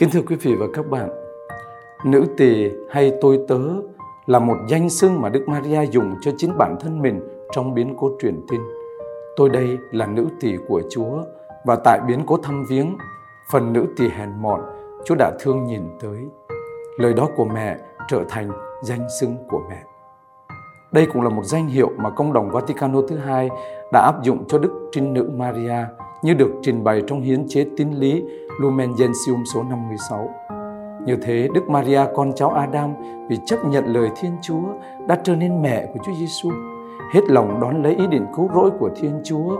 Kính thưa quý vị và các bạn, nữ tỳ hay tôi tớ là một danh xưng mà Đức Maria dùng cho chính bản thân mình trong biến cố truyền tin. Tôi đây là nữ tỳ của Chúa và tại biến cố thăm viếng, phần nữ tỳ hèn mọn, Chúa đã thương nhìn tới. Lời đó của mẹ trở thành danh xưng của mẹ. Đây cũng là một danh hiệu mà công đồng Vaticano thứ hai đã áp dụng cho Đức Trinh Nữ Maria như được trình bày trong hiến chế tín lý Lumen Gentium số 56. Như thế, Đức Maria con cháu Adam vì chấp nhận lời Thiên Chúa đã trở nên mẹ của Chúa Giêsu, hết lòng đón lấy ý định cứu rỗi của Thiên Chúa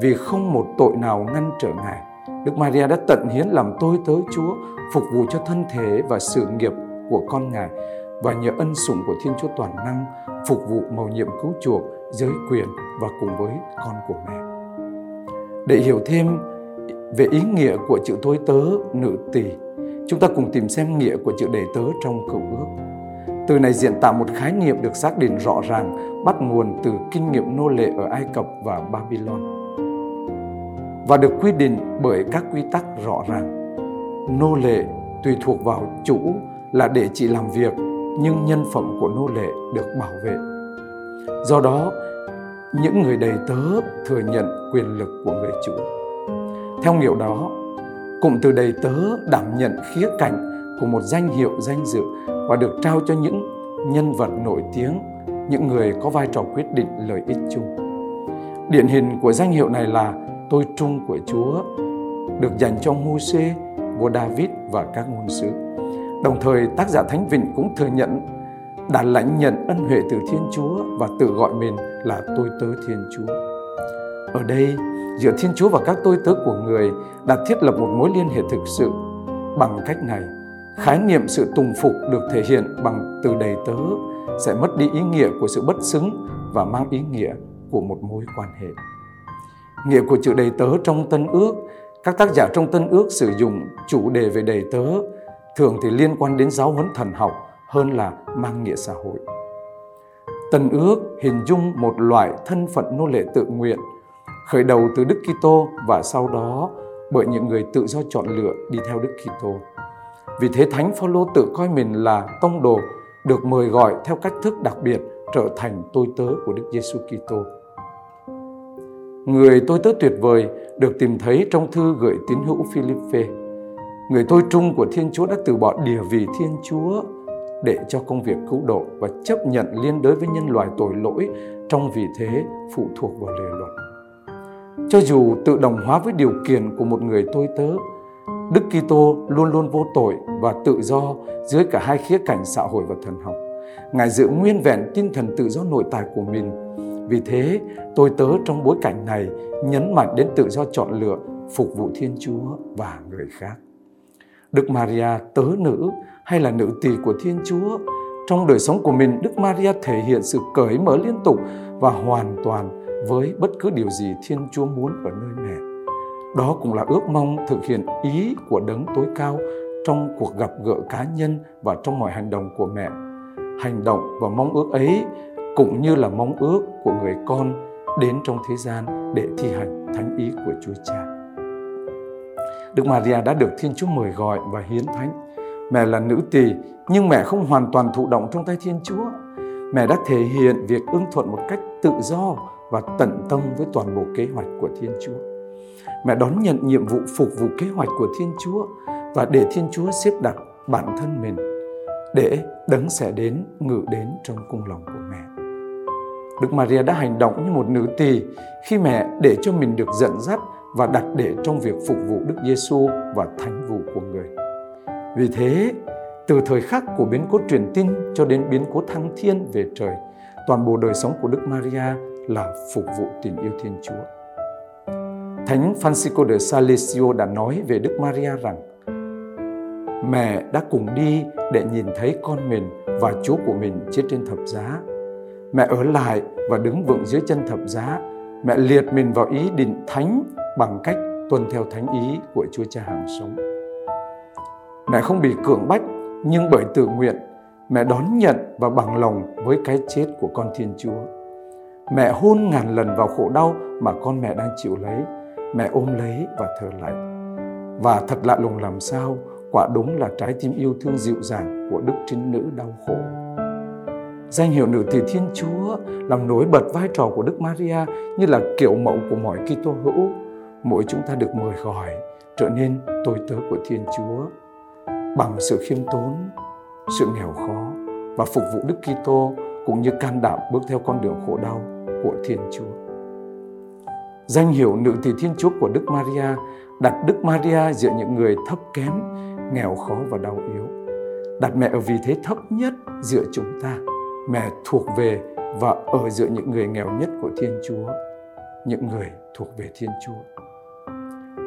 vì không một tội nào ngăn trở Ngài. Đức Maria đã tận hiến làm tôi tớ Chúa, phục vụ cho thân thể và sự nghiệp của con Ngài và nhờ ân sủng của Thiên Chúa toàn năng phục vụ mầu nhiệm cứu chuộc, giới quyền và cùng với con của mẹ. Để hiểu thêm về ý nghĩa của chữ thối tớ, nữ tỳ, chúng ta cùng tìm xem nghĩa của chữ đầy tớ trong cựu ước. Từ này diện tạo một khái niệm được xác định rõ ràng, bắt nguồn từ kinh nghiệm nô lệ ở Ai Cập và Babylon. Và được quy định bởi các quy tắc rõ ràng. Nô lệ tùy thuộc vào chủ là để chỉ làm việc, nhưng nhân phẩm của nô lệ được bảo vệ. Do đó, những người đầy tớ thừa nhận quyền lực của người chủ. Theo nghĩa đó, cụm từ đầy tớ đảm nhận khía cạnh của một danh hiệu danh dự và được trao cho những nhân vật nổi tiếng, những người có vai trò quyết định lợi ích chung. Điển hình của danh hiệu này là tôi trung của Chúa, được dành cho Môse, vua David và các ngôn sứ. Đồng thời tác giả Thánh Vịnh cũng thừa nhận đã lãnh nhận ân huệ từ Thiên Chúa và tự gọi mình là tôi tớ Thiên Chúa. Ở đây, giữa Thiên Chúa và các tôi tớ của người đã thiết lập một mối liên hệ thực sự. Bằng cách này, khái niệm sự tùng phục được thể hiện bằng từ đầy tớ sẽ mất đi ý nghĩa của sự bất xứng và mang ý nghĩa của một mối quan hệ. Nghĩa của chữ đầy tớ trong Tân Ước, các tác giả trong Tân Ước sử dụng chủ đề về đầy tớ thường thì liên quan đến giáo huấn thần học hơn là mang nghĩa xã hội. Tân ước hình dung một loại thân phận nô lệ tự nguyện, khởi đầu từ Đức Kitô và sau đó bởi những người tự do chọn lựa đi theo Đức Kitô. Vì thế Thánh Phaolô tự coi mình là tông đồ được mời gọi theo cách thức đặc biệt trở thành tôi tớ của Đức Giêsu Kitô. Người tôi tớ tuyệt vời được tìm thấy trong thư gửi tín hữu Philippe. Người tôi trung của Thiên Chúa đã từ bỏ địa vị Thiên Chúa để cho công việc cứu độ và chấp nhận liên đới với nhân loại tội lỗi, trong vì thế phụ thuộc vào lề luật. Cho dù tự đồng hóa với điều kiện của một người tôi tớ, Đức Kitô luôn luôn vô tội và tự do dưới cả hai khía cạnh xã hội và thần học. Ngài giữ nguyên vẹn tinh thần tự do nội tại của mình. Vì thế, tôi tớ trong bối cảnh này nhấn mạnh đến tự do chọn lựa, phục vụ Thiên Chúa và người khác. Đức Maria tớ nữ hay là nữ tỳ của Thiên Chúa. Trong đời sống của mình, Đức Maria thể hiện sự cởi mở liên tục và hoàn toàn với bất cứ điều gì Thiên Chúa muốn ở nơi mẹ. Đó cũng là ước mong thực hiện ý của đấng tối cao trong cuộc gặp gỡ cá nhân và trong mọi hành động của mẹ. Hành động và mong ước ấy cũng như là mong ước của người con đến trong thế gian để thi hành thánh ý của Chúa Cha. Đức Maria đã được Thiên Chúa mời gọi và hiến thánh Mẹ là nữ tỳ, nhưng mẹ không hoàn toàn thụ động trong tay Thiên Chúa. Mẹ đã thể hiện việc ưng thuận một cách tự do và tận tâm với toàn bộ kế hoạch của Thiên Chúa. Mẹ đón nhận nhiệm vụ phục vụ kế hoạch của Thiên Chúa và để Thiên Chúa xếp đặt bản thân mình để đấng sẽ đến ngự đến trong cung lòng của mẹ. Đức Maria đã hành động như một nữ tỳ khi mẹ để cho mình được dẫn dắt và đặt để trong việc phục vụ Đức Giêsu và thánh vụ của người. Vì thế, từ thời khắc của biến cố truyền tin cho đến biến cố thăng thiên về trời, toàn bộ đời sống của Đức Maria là phục vụ tình yêu Thiên Chúa. Thánh Francisco de Salesio đã nói về Đức Maria rằng Mẹ đã cùng đi để nhìn thấy con mình và Chúa của mình chết trên thập giá. Mẹ ở lại và đứng vững dưới chân thập giá. Mẹ liệt mình vào ý định thánh bằng cách tuân theo thánh ý của Chúa Cha hàng sống. Mẹ không bị cưỡng bách, nhưng bởi tự nguyện, mẹ đón nhận và bằng lòng với cái chết của con Thiên Chúa. Mẹ hôn ngàn lần vào khổ đau mà con mẹ đang chịu lấy. Mẹ ôm lấy và thở lạy. Và thật lạ lùng làm sao, quả đúng là trái tim yêu thương dịu dàng của đức trinh nữ đau khổ. Danh hiệu nữ thì Thiên Chúa làm nổi bật vai trò của Đức Maria như là kiểu mẫu của mọi Kitô hữu. Mỗi chúng ta được mời gọi trở nên tôi tớ của Thiên Chúa bằng sự khiêm tốn, sự nghèo khó và phục vụ Đức Kitô cũng như can đảm bước theo con đường khổ đau của Thiên Chúa. Danh hiệu nữ tỳ Thiên Chúa của Đức Maria đặt Đức Maria giữa những người thấp kém, nghèo khó và đau yếu. Đặt mẹ ở vị thế thấp nhất giữa chúng ta. Mẹ thuộc về và ở giữa những người nghèo nhất của Thiên Chúa, những người thuộc về Thiên Chúa.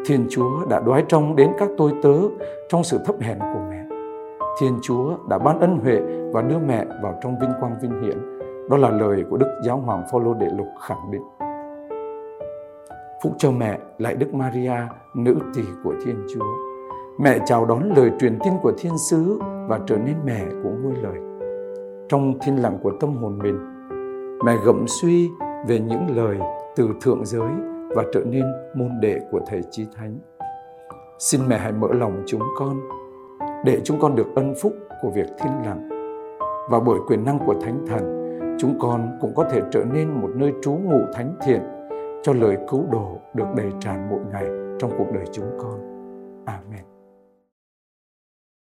Thiên Chúa đã đoái trong đến các tôi tớ trong sự thấp hèn của mẹ. Thiên Chúa đã ban ân huệ và đưa mẹ vào trong vinh quang vinh hiển. Đó là lời của Đức Giáo Hoàng Phaolô Đệ Lục khẳng định. Phúc cho mẹ lại Đức Maria, nữ tỳ của Thiên Chúa. Mẹ chào đón lời truyền tin của Thiên Sứ và trở nên mẹ của ngôi lời. Trong thiên lặng của tâm hồn mình, mẹ gẫm suy về những lời từ thượng giới và trở nên môn đệ của Thầy Chí Thánh. Xin mẹ hãy mở lòng chúng con để chúng con được ân phúc của việc thiên lặng và bởi quyền năng của Thánh Thần chúng con cũng có thể trở nên một nơi trú ngụ thánh thiện, cho lời cứu độ được đầy tràn mỗi ngày trong cuộc đời chúng con. Amen.